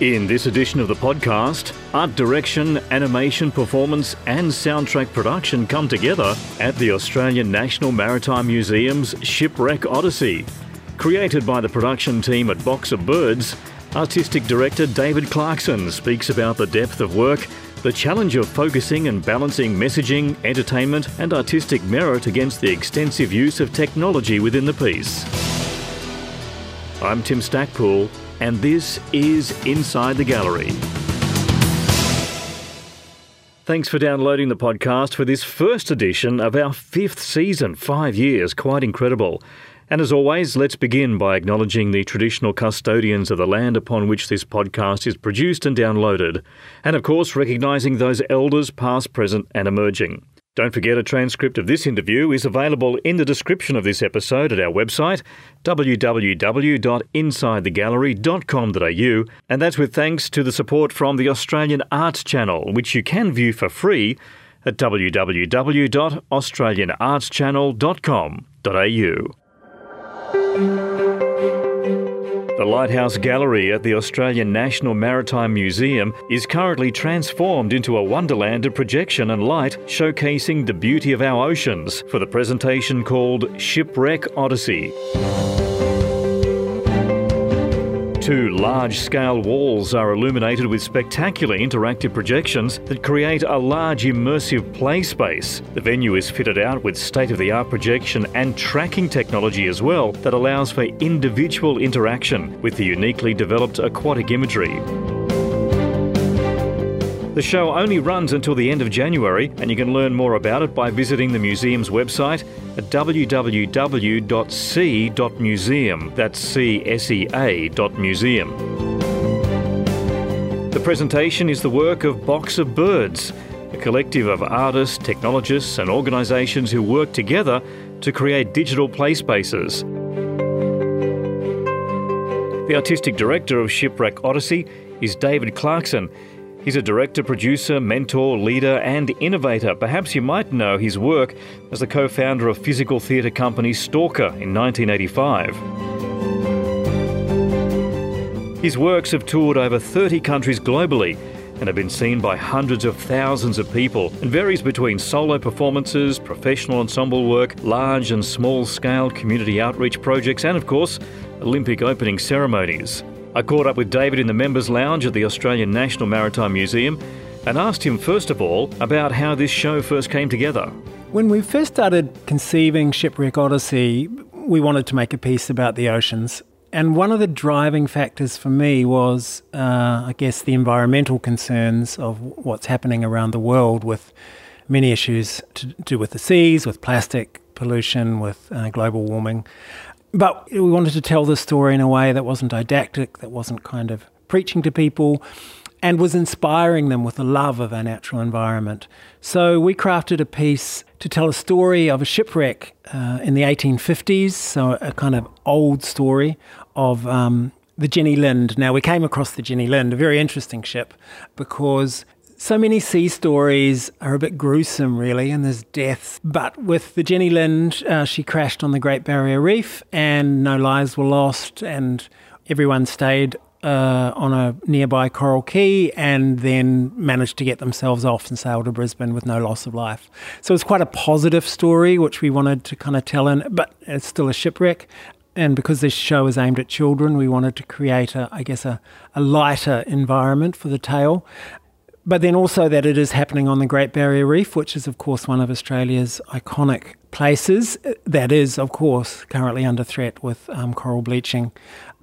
In this edition of the podcast, art direction, animation, performance, and soundtrack production come together at the Australian National Maritime Museum's Shipwreck Odyssey. Created by the production team at Box of Birds, artistic director David Clarkson speaks about the depth of work, the challenge of focusing and balancing messaging, entertainment, and artistic merit against the extensive use of technology within the piece. I'm Tim Stackpool and this is Inside the Gallery. Thanks for downloading the podcast for this first edition of our fifth season. Five years, quite incredible. And as always, let's begin by acknowledging the traditional custodians of the land upon which this podcast is produced and downloaded. And of course, recognising those elders past, present, and emerging. Don't forget a transcript of this interview is available in the description of this episode at our website, www.insidethegallery.com.au, and that's with thanks to the support from the Australian Arts Channel, which you can view for free at www.australianartschannel.com.au. The Lighthouse Gallery at the Australian National Maritime Museum is currently transformed into a wonderland of projection and light showcasing the beauty of our oceans for the presentation called Shipwreck Odyssey. Two large scale walls are illuminated with spectacular interactive projections that create a large immersive play space. The venue is fitted out with state of the art projection and tracking technology as well that allows for individual interaction with the uniquely developed aquatic imagery. The show only runs until the end of January, and you can learn more about it by visiting the museum's website at www.sea.museum. That's C-S-E-A.museum. The presentation is the work of Box of Birds, a collective of artists, technologists, and organisations who work together to create digital play spaces. The artistic director of Shipwreck Odyssey is David Clarkson. He's a director, producer, mentor, leader, and innovator. Perhaps you might know his work as the co founder of physical theatre company Stalker in 1985. His works have toured over 30 countries globally and have been seen by hundreds of thousands of people and varies between solo performances, professional ensemble work, large and small scale community outreach projects, and of course, Olympic opening ceremonies. I caught up with David in the members' lounge at the Australian National Maritime Museum and asked him, first of all, about how this show first came together. When we first started conceiving Shipwreck Odyssey, we wanted to make a piece about the oceans. And one of the driving factors for me was, uh, I guess, the environmental concerns of what's happening around the world with many issues to do with the seas, with plastic pollution, with uh, global warming. But we wanted to tell the story in a way that wasn't didactic, that wasn't kind of preaching to people, and was inspiring them with a love of our natural environment. So we crafted a piece to tell a story of a shipwreck uh, in the 1850s, so a kind of old story of um, the Jenny Lind. Now, we came across the Jenny Lind, a very interesting ship, because so many sea stories are a bit gruesome, really, and there's deaths. But with the Jenny Lind, uh, she crashed on the Great Barrier Reef, and no lives were lost, and everyone stayed uh, on a nearby coral cay and then managed to get themselves off and sail to Brisbane with no loss of life. So it's quite a positive story, which we wanted to kind of tell in, but it's still a shipwreck. And because this show is aimed at children, we wanted to create, a, I guess, a, a lighter environment for the tale but then also that it is happening on the Great Barrier Reef, which is, of course, one of Australia's iconic places. That is, of course, currently under threat with um, coral bleaching.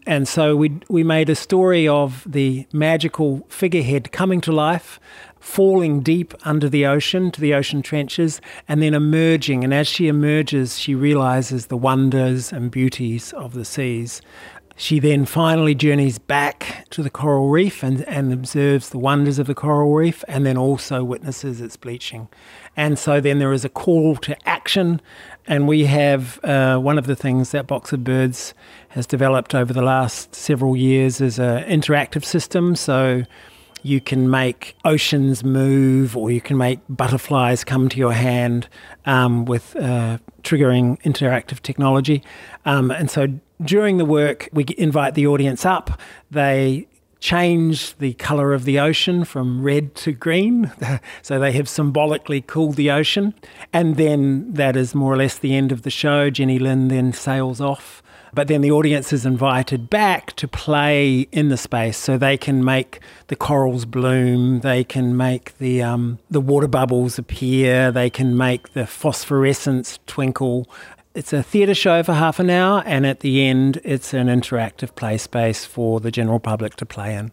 And so we, we made a story of the magical figurehead coming to life, falling deep under the ocean to the ocean trenches, and then emerging. And as she emerges, she realizes the wonders and beauties of the seas. She then finally journeys back to the coral reef and, and observes the wonders of the coral reef and then also witnesses its bleaching. And so then there is a call to action. And we have uh, one of the things that Box of Birds has developed over the last several years is an interactive system. So you can make oceans move or you can make butterflies come to your hand um, with uh, triggering interactive technology. Um, and so during the work, we invite the audience up. They change the colour of the ocean from red to green. so they have symbolically cooled the ocean. And then that is more or less the end of the show. Jenny Lind then sails off. But then the audience is invited back to play in the space so they can make the corals bloom, they can make the, um, the water bubbles appear, they can make the phosphorescence twinkle. It's a theatre show for half an hour, and at the end, it's an interactive play space for the general public to play in.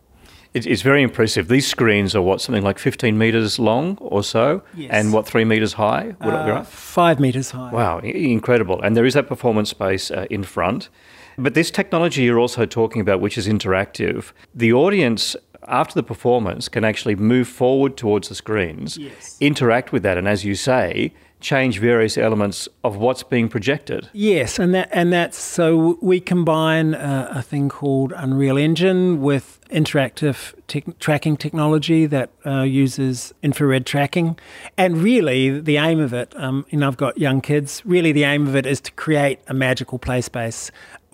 It's very impressive. These screens are what, something like 15 metres long or so? Yes. And what, three metres high? Would uh, right? Five metres high. Wow, incredible. And there is that performance space uh, in front. But this technology you're also talking about, which is interactive, the audience after the performance can actually move forward towards the screens, yes. interact with that, and as you say, change various elements of what's being projected. Yes, and that and that's so we combine a thing called Unreal Engine with interactive te- tracking technology that uh, uses infrared tracking, and really the aim of it, um, you know, I've got young kids. Really, the aim of it is to create a magical play space,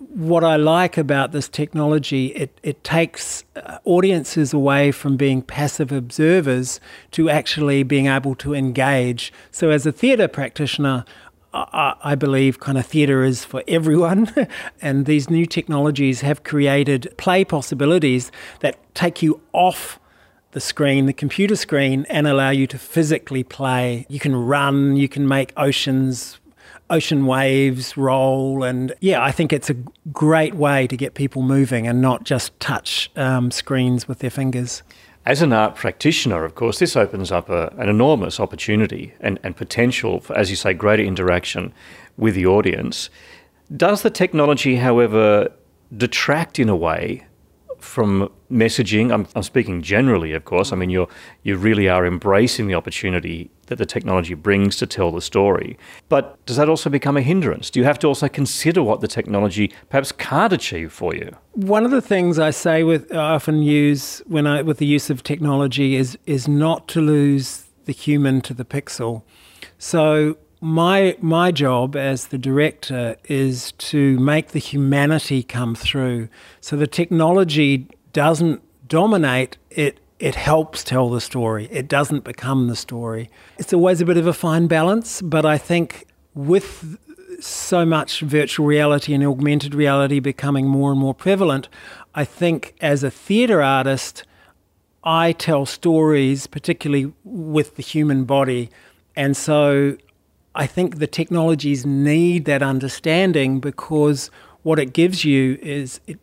what I like about this technology, it, it takes uh, audiences away from being passive observers to actually being able to engage. So, as a theatre practitioner, I, I believe kind of theatre is for everyone, and these new technologies have created play possibilities that take you off the screen, the computer screen, and allow you to physically play. You can run, you can make oceans ocean waves roll. And yeah, I think it's a great way to get people moving and not just touch um, screens with their fingers. As an art practitioner, of course, this opens up a, an enormous opportunity and, and potential for, as you say, greater interaction with the audience. Does the technology, however, detract in a way from messaging? I'm, I'm, speaking generally, of course. I mean, you you really are embracing the opportunity that the technology brings to tell the story. But does that also become a hindrance? Do you have to also consider what the technology perhaps can't achieve for you? One of the things I say with I often use when I with the use of technology is is not to lose the human to the pixel. So my my job as the director is to make the humanity come through. So the technology doesn't dominate it it helps tell the story. It doesn't become the story. It's always a bit of a fine balance, but I think with so much virtual reality and augmented reality becoming more and more prevalent, I think as a theatre artist, I tell stories, particularly with the human body. And so I think the technologies need that understanding because what it gives you is it,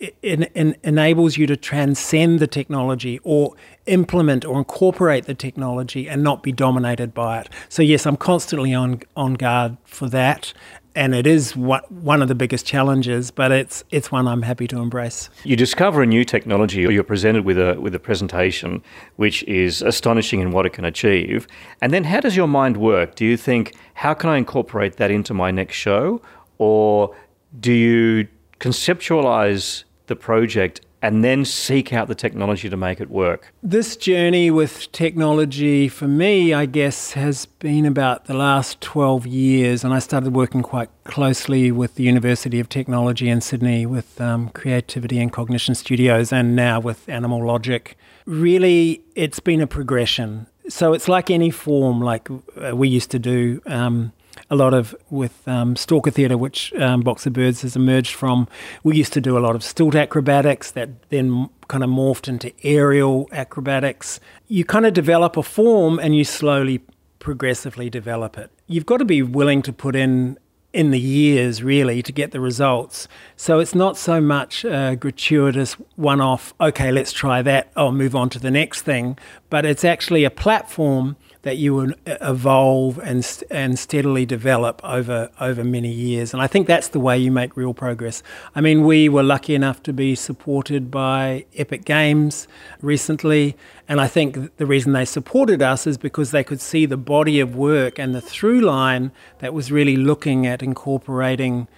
it, enables you to transcend the technology or implement or incorporate the technology and not be dominated by it. So yes, I'm constantly on on guard for that, and it is what, one of the biggest challenges, but it's it's one I'm happy to embrace. You discover a new technology, or you're presented with a with a presentation which is astonishing in what it can achieve, and then how does your mind work? Do you think how can I incorporate that into my next show, or do you conceptualize the project and then seek out the technology to make it work? This journey with technology for me, I guess, has been about the last 12 years. And I started working quite closely with the University of Technology in Sydney with um, Creativity and Cognition Studios and now with Animal Logic. Really, it's been a progression. So it's like any form, like uh, we used to do. Um, a lot of with um, Stalker Theatre, which um, Box of Birds has emerged from. We used to do a lot of stilt acrobatics that then kind of morphed into aerial acrobatics. You kind of develop a form and you slowly, progressively develop it. You've got to be willing to put in in the years really to get the results. So it's not so much a gratuitous one off, okay, let's try that, I'll move on to the next thing, but it's actually a platform that you would uh, evolve and and steadily develop over over many years. And I think that's the way you make real progress. I mean, we were lucky enough to be supported by Epic Games recently, and I think the reason they supported us is because they could see the body of work and the through line that was really looking at incorporating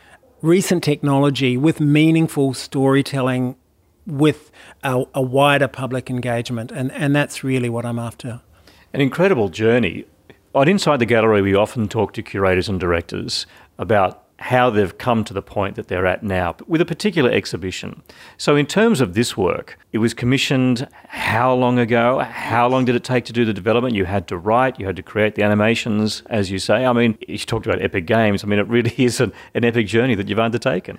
recent technology with meaningful storytelling with a, a wider public engagement and, and that's really what I'm after an incredible journey. On Inside the Gallery, we often talk to curators and directors about how they've come to the point that they're at now with a particular exhibition. So, in terms of this work, it was commissioned how long ago? How long did it take to do the development? You had to write, you had to create the animations, as you say. I mean, you talked about epic games. I mean, it really is an, an epic journey that you've undertaken.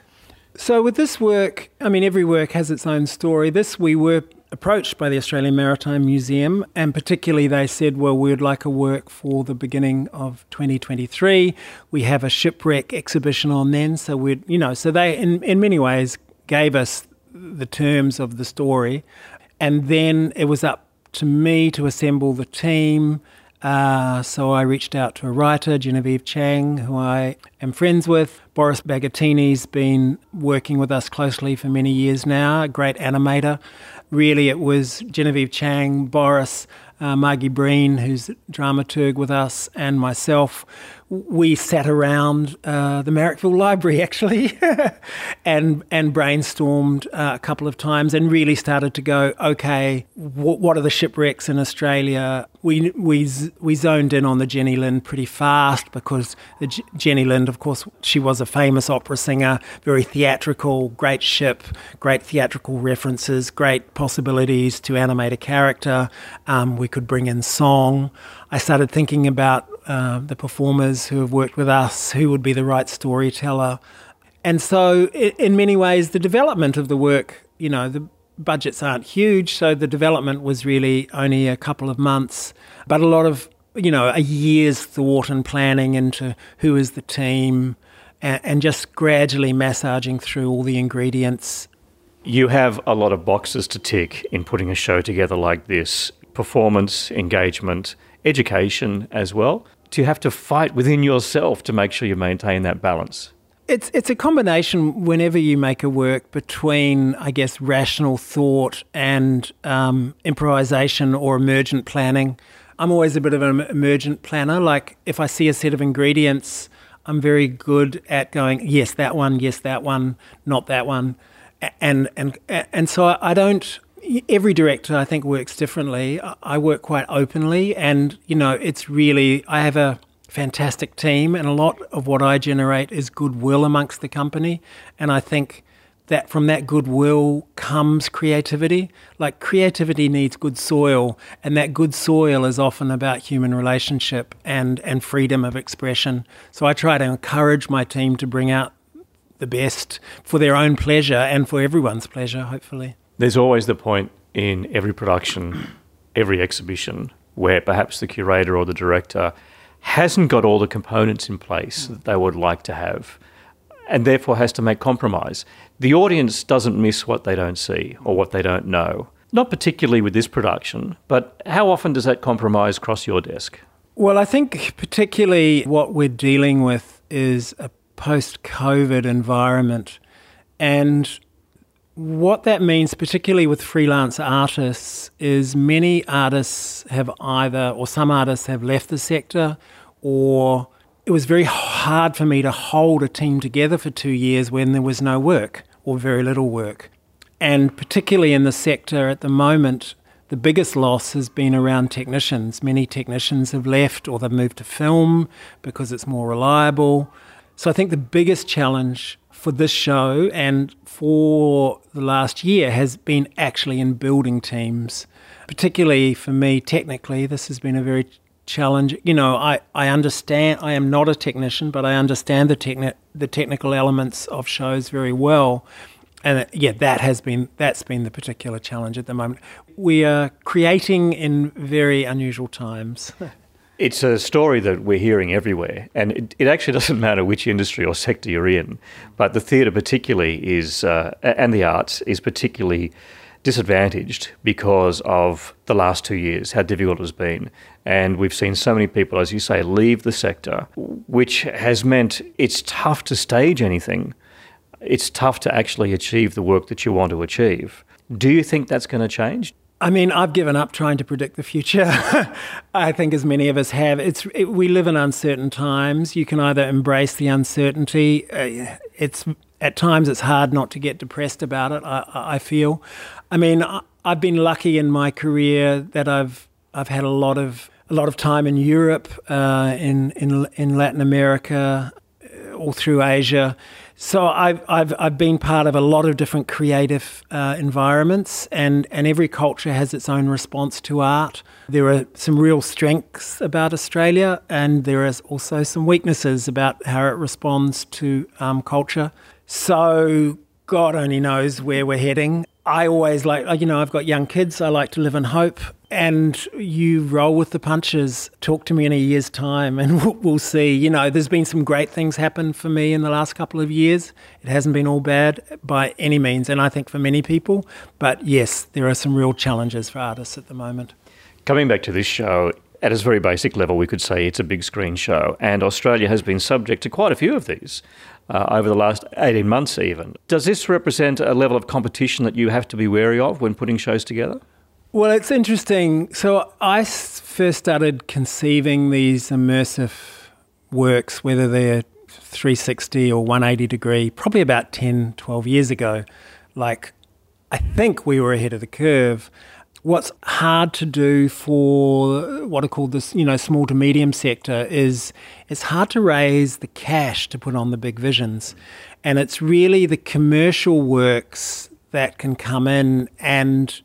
So, with this work, I mean, every work has its own story. This, we were approached by the Australian Maritime Museum, and particularly they said, well, we'd like a work for the beginning of 2023. We have a shipwreck exhibition on then, so we'd, you know, so they, in, in many ways, gave us the terms of the story. And then it was up to me to assemble the team. Uh, so I reached out to a writer, Genevieve Chang, who I am friends with. Boris Bagatini's been working with us closely for many years now, a great animator really it was Genevieve Chang, Boris, uh, Margie Breen, who's dramaturg with us, and myself. We sat around uh, the Marrickville Library actually, and and brainstormed uh, a couple of times, and really started to go, okay, what, what are the shipwrecks in Australia? We we we zoned in on the Jenny Lind pretty fast because the Jenny Lind, of course, she was a famous opera singer, very theatrical, great ship, great theatrical references, great possibilities to animate a character. Um, we could bring in song. I started thinking about uh, the performers who have worked with us, who would be the right storyteller. And so, in many ways, the development of the work, you know, the budgets aren't huge, so the development was really only a couple of months, but a lot of, you know, a year's thought and planning into who is the team and, and just gradually massaging through all the ingredients. You have a lot of boxes to tick in putting a show together like this performance, engagement, education as well? You have to fight within yourself to make sure you maintain that balance? It's it's a combination whenever you make a work between I guess rational thought and um, improvisation or emergent planning. I'm always a bit of an emergent planner. Like if I see a set of ingredients, I'm very good at going yes that one, yes that one, not that one, and and and so I don't every director I think works differently. I work quite openly, and you know, it's really I have a fantastic team, and a lot of what I generate is goodwill amongst the company, and I think that from that goodwill comes creativity. Like creativity needs good soil, and that good soil is often about human relationship and and freedom of expression. So I try to encourage my team to bring out the best for their own pleasure and for everyone's pleasure, hopefully. There's always the point in every production, every exhibition, where perhaps the curator or the director hasn't got all the components in place that they would like to have and therefore has to make compromise. The audience doesn't miss what they don't see or what they don't know. Not particularly with this production, but how often does that compromise cross your desk? Well, I think particularly what we're dealing with is a post COVID environment. And what that means, particularly with freelance artists, is many artists have either, or some artists have left the sector, or it was very hard for me to hold a team together for two years when there was no work or very little work. And particularly in the sector at the moment, the biggest loss has been around technicians. Many technicians have left or they've moved to film because it's more reliable. So I think the biggest challenge for this show and for the last year has been actually in building teams. Particularly for me, technically, this has been a very challenge. You know, I, I understand, I am not a technician, but I understand the, techni- the technical elements of shows very well. And yeah, that has been that's been the particular challenge at the moment. We are creating in very unusual times. It's a story that we're hearing everywhere, and it, it, actually doesn't matter which industry or sector you're in, but the theatre particularly is, uh, and the arts is particularly disadvantaged because of the last two years, how difficult it has been. And we've seen so many people, as you say, leave the sector, which has meant it's tough to stage anything. It's tough to actually achieve the work that you want to achieve. Do you think that's going to change? I mean, I've given up trying to predict the future. I think, as many of us have, it's it, we live in uncertain times. You can either embrace the uncertainty. Uh, it's at times it's hard not to get depressed about it. I, I feel. I mean, I, I've been lucky in my career that I've I've had a lot of a lot of time in Europe, uh, in in in Latin America, all through Asia. So I've, I've, I've been part of a lot of different creative uh, environments, and, and every culture has its own response to art. There are some real strengths about Australia, and there is also some weaknesses about how it responds to um, culture. So God only knows where we're heading. I always like, you know, I've got young kids. I like to live in hope. And you roll with the punches. Talk to me in a year's time and we'll see. You know, there's been some great things happen for me in the last couple of years. It hasn't been all bad by any means. And I think for many people. But yes, there are some real challenges for artists at the moment. Coming back to this show, at its very basic level, we could say it's a big screen show, and Australia has been subject to quite a few of these uh, over the last 18 months, even. Does this represent a level of competition that you have to be wary of when putting shows together? Well, it's interesting. So I first started conceiving these immersive works, whether they're 360 or 180 degree, probably about 10, 12 years ago. Like, I think we were ahead of the curve what's hard to do for what are called this, you know, small to medium sector is it's hard to raise the cash to put on the big visions. And it's really the commercial works that can come in and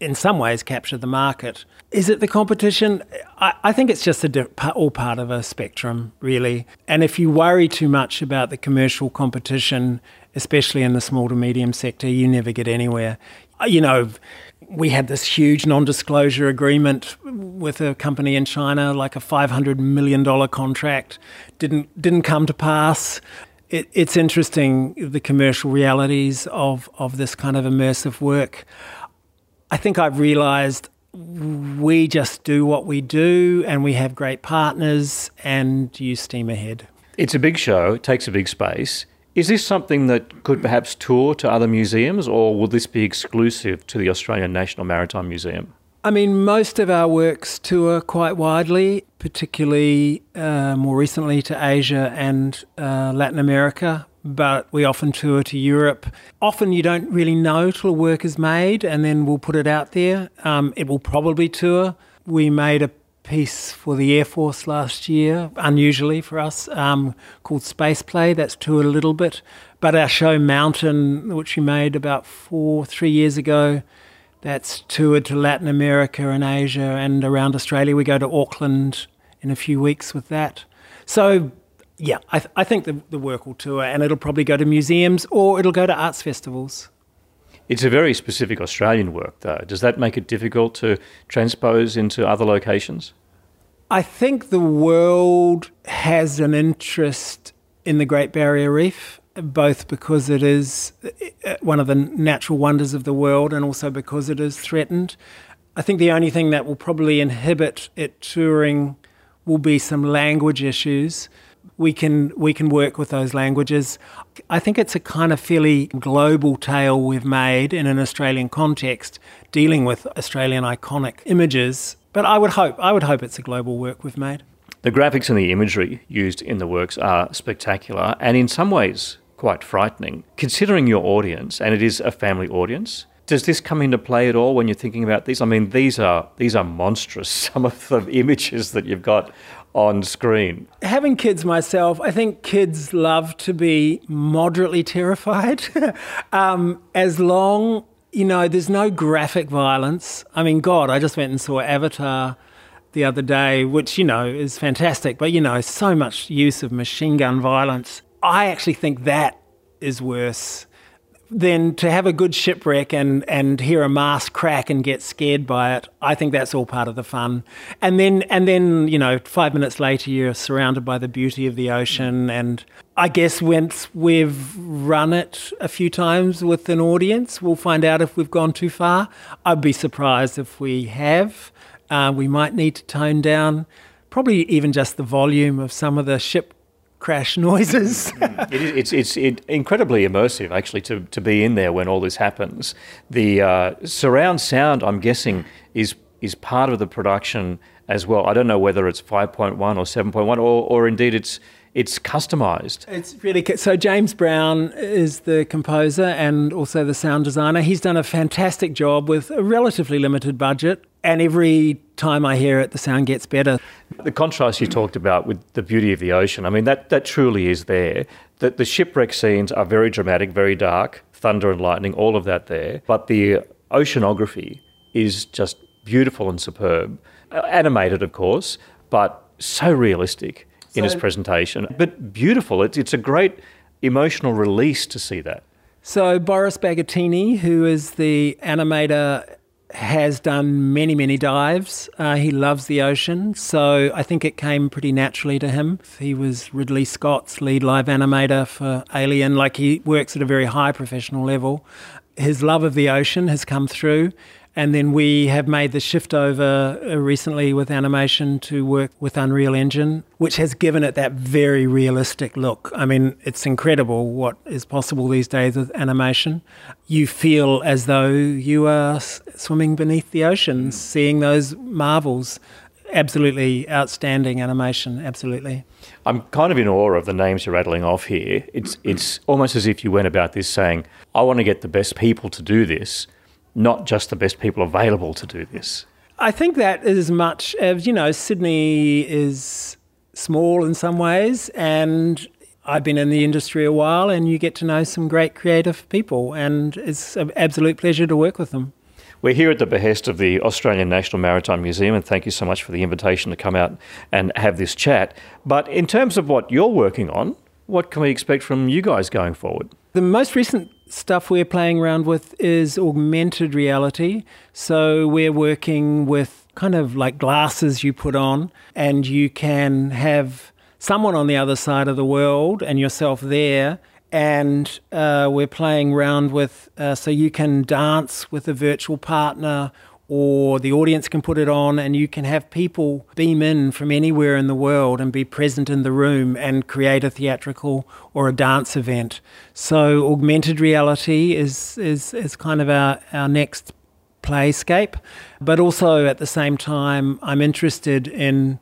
in some ways capture the market. Is it the competition? I, I think it's just all part of a spectrum, really. And if you worry too much about the commercial competition, especially in the small to medium sector, you never get anywhere. You know, we had this huge non-disclosure agreement with a company in China, like a five hundred million dollar contract, didn't didn't come to pass. It, it's interesting the commercial realities of of this kind of immersive work. I think I've realised we just do what we do, and we have great partners, and you steam ahead. It's a big show. It takes a big space. Is this something that could perhaps tour to other museums, or will this be exclusive to the Australian National Maritime Museum? I mean, most of our works tour quite widely, particularly uh, more recently to Asia and uh, Latin America, but we often tour to Europe. Often you don't really know till a work is made, and then we'll put it out there. Um, it will probably tour. We made a piece for the Air Force last year, unusually for us, um, called Space Play. That's toured a little bit. But our show Mountain, which we made about four, three years ago, that's toured to Latin America and Asia and around Australia. We go to Auckland in a few weeks with that. So, yeah, I, th- I think the, the work will tour and it'll probably go to museums or it'll go to arts festivals. It's a very specific Australian work, though. Does that make it difficult to transpose into other locations? I think the world has an interest in the Great Barrier Reef, both because it is uh, one of the natural wonders of the world and also because it is threatened. I think the only thing that will probably inhibit it touring will be some language issues we can we can work with those languages. I think it's a kind of fairly global tale we've made in an Australian context, dealing with Australian iconic images. But I would hope I would hope it's a global work we've made. The graphics and the imagery used in the works are spectacular and in some ways quite frightening. Considering your audience, and it is a family audience, does this come into play at all when you're thinking about these? I mean, these are these are monstrous. Some of the images that you've got on screen. Having kids myself, I think kids love to be moderately terrified. um, as long, you know, there's no graphic violence. I mean, God, I just went and saw Avatar the other day, which, you know, is fantastic, but, you know, so much use of machine gun violence. I actually think that is worse then to have a good shipwreck and, and hear a mast crack and get scared by it, I think that's all part of the fun. And then and then you know five minutes later you're surrounded by the beauty of the ocean. And I guess once we've run it a few times with an audience, we'll find out if we've gone too far. I'd be surprised if we have. Uh, we might need to tone down, probably even just the volume of some of the ship crash noises. it is, it's it's it, incredibly immersive, actually, to, to be in there when all this happens. The uh, surround sound, I'm guessing, is is part of the production as well. I don't know whether it's 5.1 or 7.1, or, or indeed it's it's customized. It's really so. James Brown is the composer and also the sound designer. He's done a fantastic job with a relatively limited budget, and every time I hear it, the sound gets better. The contrast you talked about with the beauty of the ocean, I mean, that, that truly is there. The, the shipwreck scenes are very dramatic, very dark, thunder and lightning, all of that there. But the oceanography is just beautiful and superb. Uh, animated, of course, but so realistic so, in his presentation. But beautiful. It's, it's a great emotional release to see that. So, Boris Bagatini, who is the animator, has done many, many dives. Uh, he loves the ocean, so I think it came pretty naturally to him. He was Ridley Scott's lead live animator for Alien, like he works at a very high professional level. His love of the ocean has come through. And then we have made the shift over uh, recently with animation to work with Unreal Engine, which has given it that very realistic look. I mean, it's incredible what is possible these days with animation. You feel as though you are swimming beneath the ocean, seeing those marvels. Absolutely outstanding animation, absolutely. I'm kind of in awe of the names you're rattling off here. It's, it's almost as if you went about this saying, I want to get the best people to do this not just the best people available to do this. I think that as much as, you know, Sydney is small in some ways, and I've been in the industry a while, and you get to know some great creative people, and it's an absolute pleasure to work with them. We're here at the behest of the Australian National Maritime Museum, and thank you so much for the invitation to come out and have this chat. But in terms of what you're working on, what can we expect from you guys going forward? The most recent stuff we're playing around with is augmented reality. So we're working with kind of like glasses you put on, and you can have someone on the other side of the world and yourself there. And uh, we're playing around with, uh, so you can dance with a virtual partner or the audience can put it on and you can have people beam in from anywhere in the world and be present in the room and create a theatrical or a dance event. So augmented reality is is, is kind of our, our next playscape. But also at the same time I'm interested in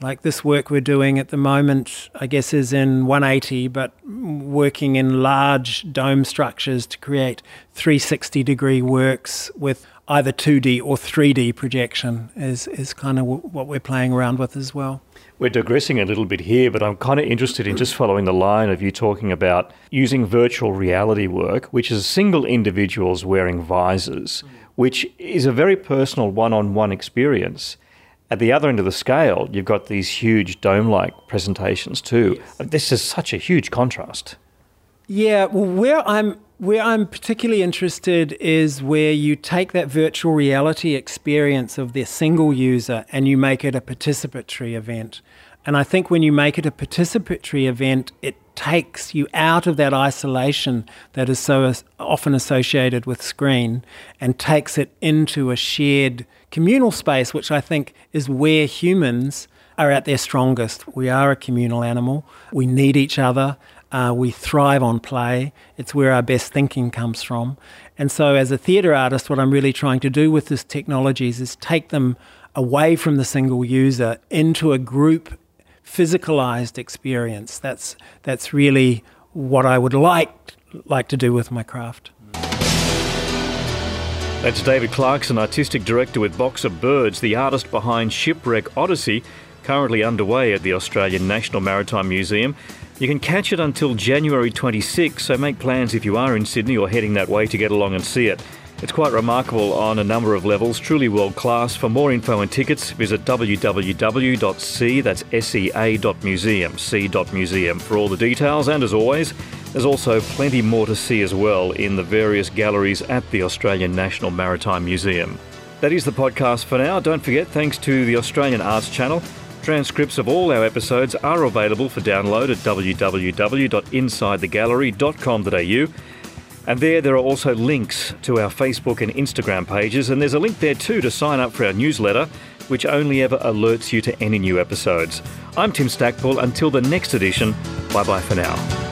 like this work we're doing at the moment, I guess, is in 180, but working in large dome structures to create 360 degree works with either 2D or 3D projection is, is kind of w- what we're playing around with as well. We're digressing a little bit here, but I'm kind of interested in just following the line of you talking about using virtual reality work, which is single individuals wearing visors, which is a very personal one on one experience. At the other end of the scale, you've got these huge dome like presentations too. Yes. This is such a huge contrast. Yeah, well, where I'm where I'm particularly interested is where you take that virtual reality experience of the single user and you make it a participatory event. And I think when you make it a participatory event, it takes you out of that isolation that is so often associated with screen and takes it into a shared communal space, which I think is where humans are at their strongest. We are a communal animal. We need each other. Uh, we thrive on play. It's where our best thinking comes from. And so, as a theatre artist, what I'm really trying to do with these technologies is take them away from the single user into a group physicalized experience. That's, that's really what I would like, like to do with my craft. That's David Clarkson, Artistic Director with Box of Birds, the artist behind Shipwreck Odyssey, currently underway at the Australian National Maritime Museum. You can catch it until January 26, so make plans if you are in Sydney or heading that way to get along and see it. It's quite remarkable on a number of levels, truly world class. For more info and tickets, visit www.sea, that's sea.museum for all the details. And as always, there's also plenty more to see as well in the various galleries at the Australian National Maritime Museum. That is the podcast for now. Don't forget, thanks to the Australian Arts Channel, Transcripts of all our episodes are available for download at www.insidethegallery.com.au. And there, there are also links to our Facebook and Instagram pages, and there's a link there too to sign up for our newsletter, which only ever alerts you to any new episodes. I'm Tim Stackpool. Until the next edition, bye bye for now.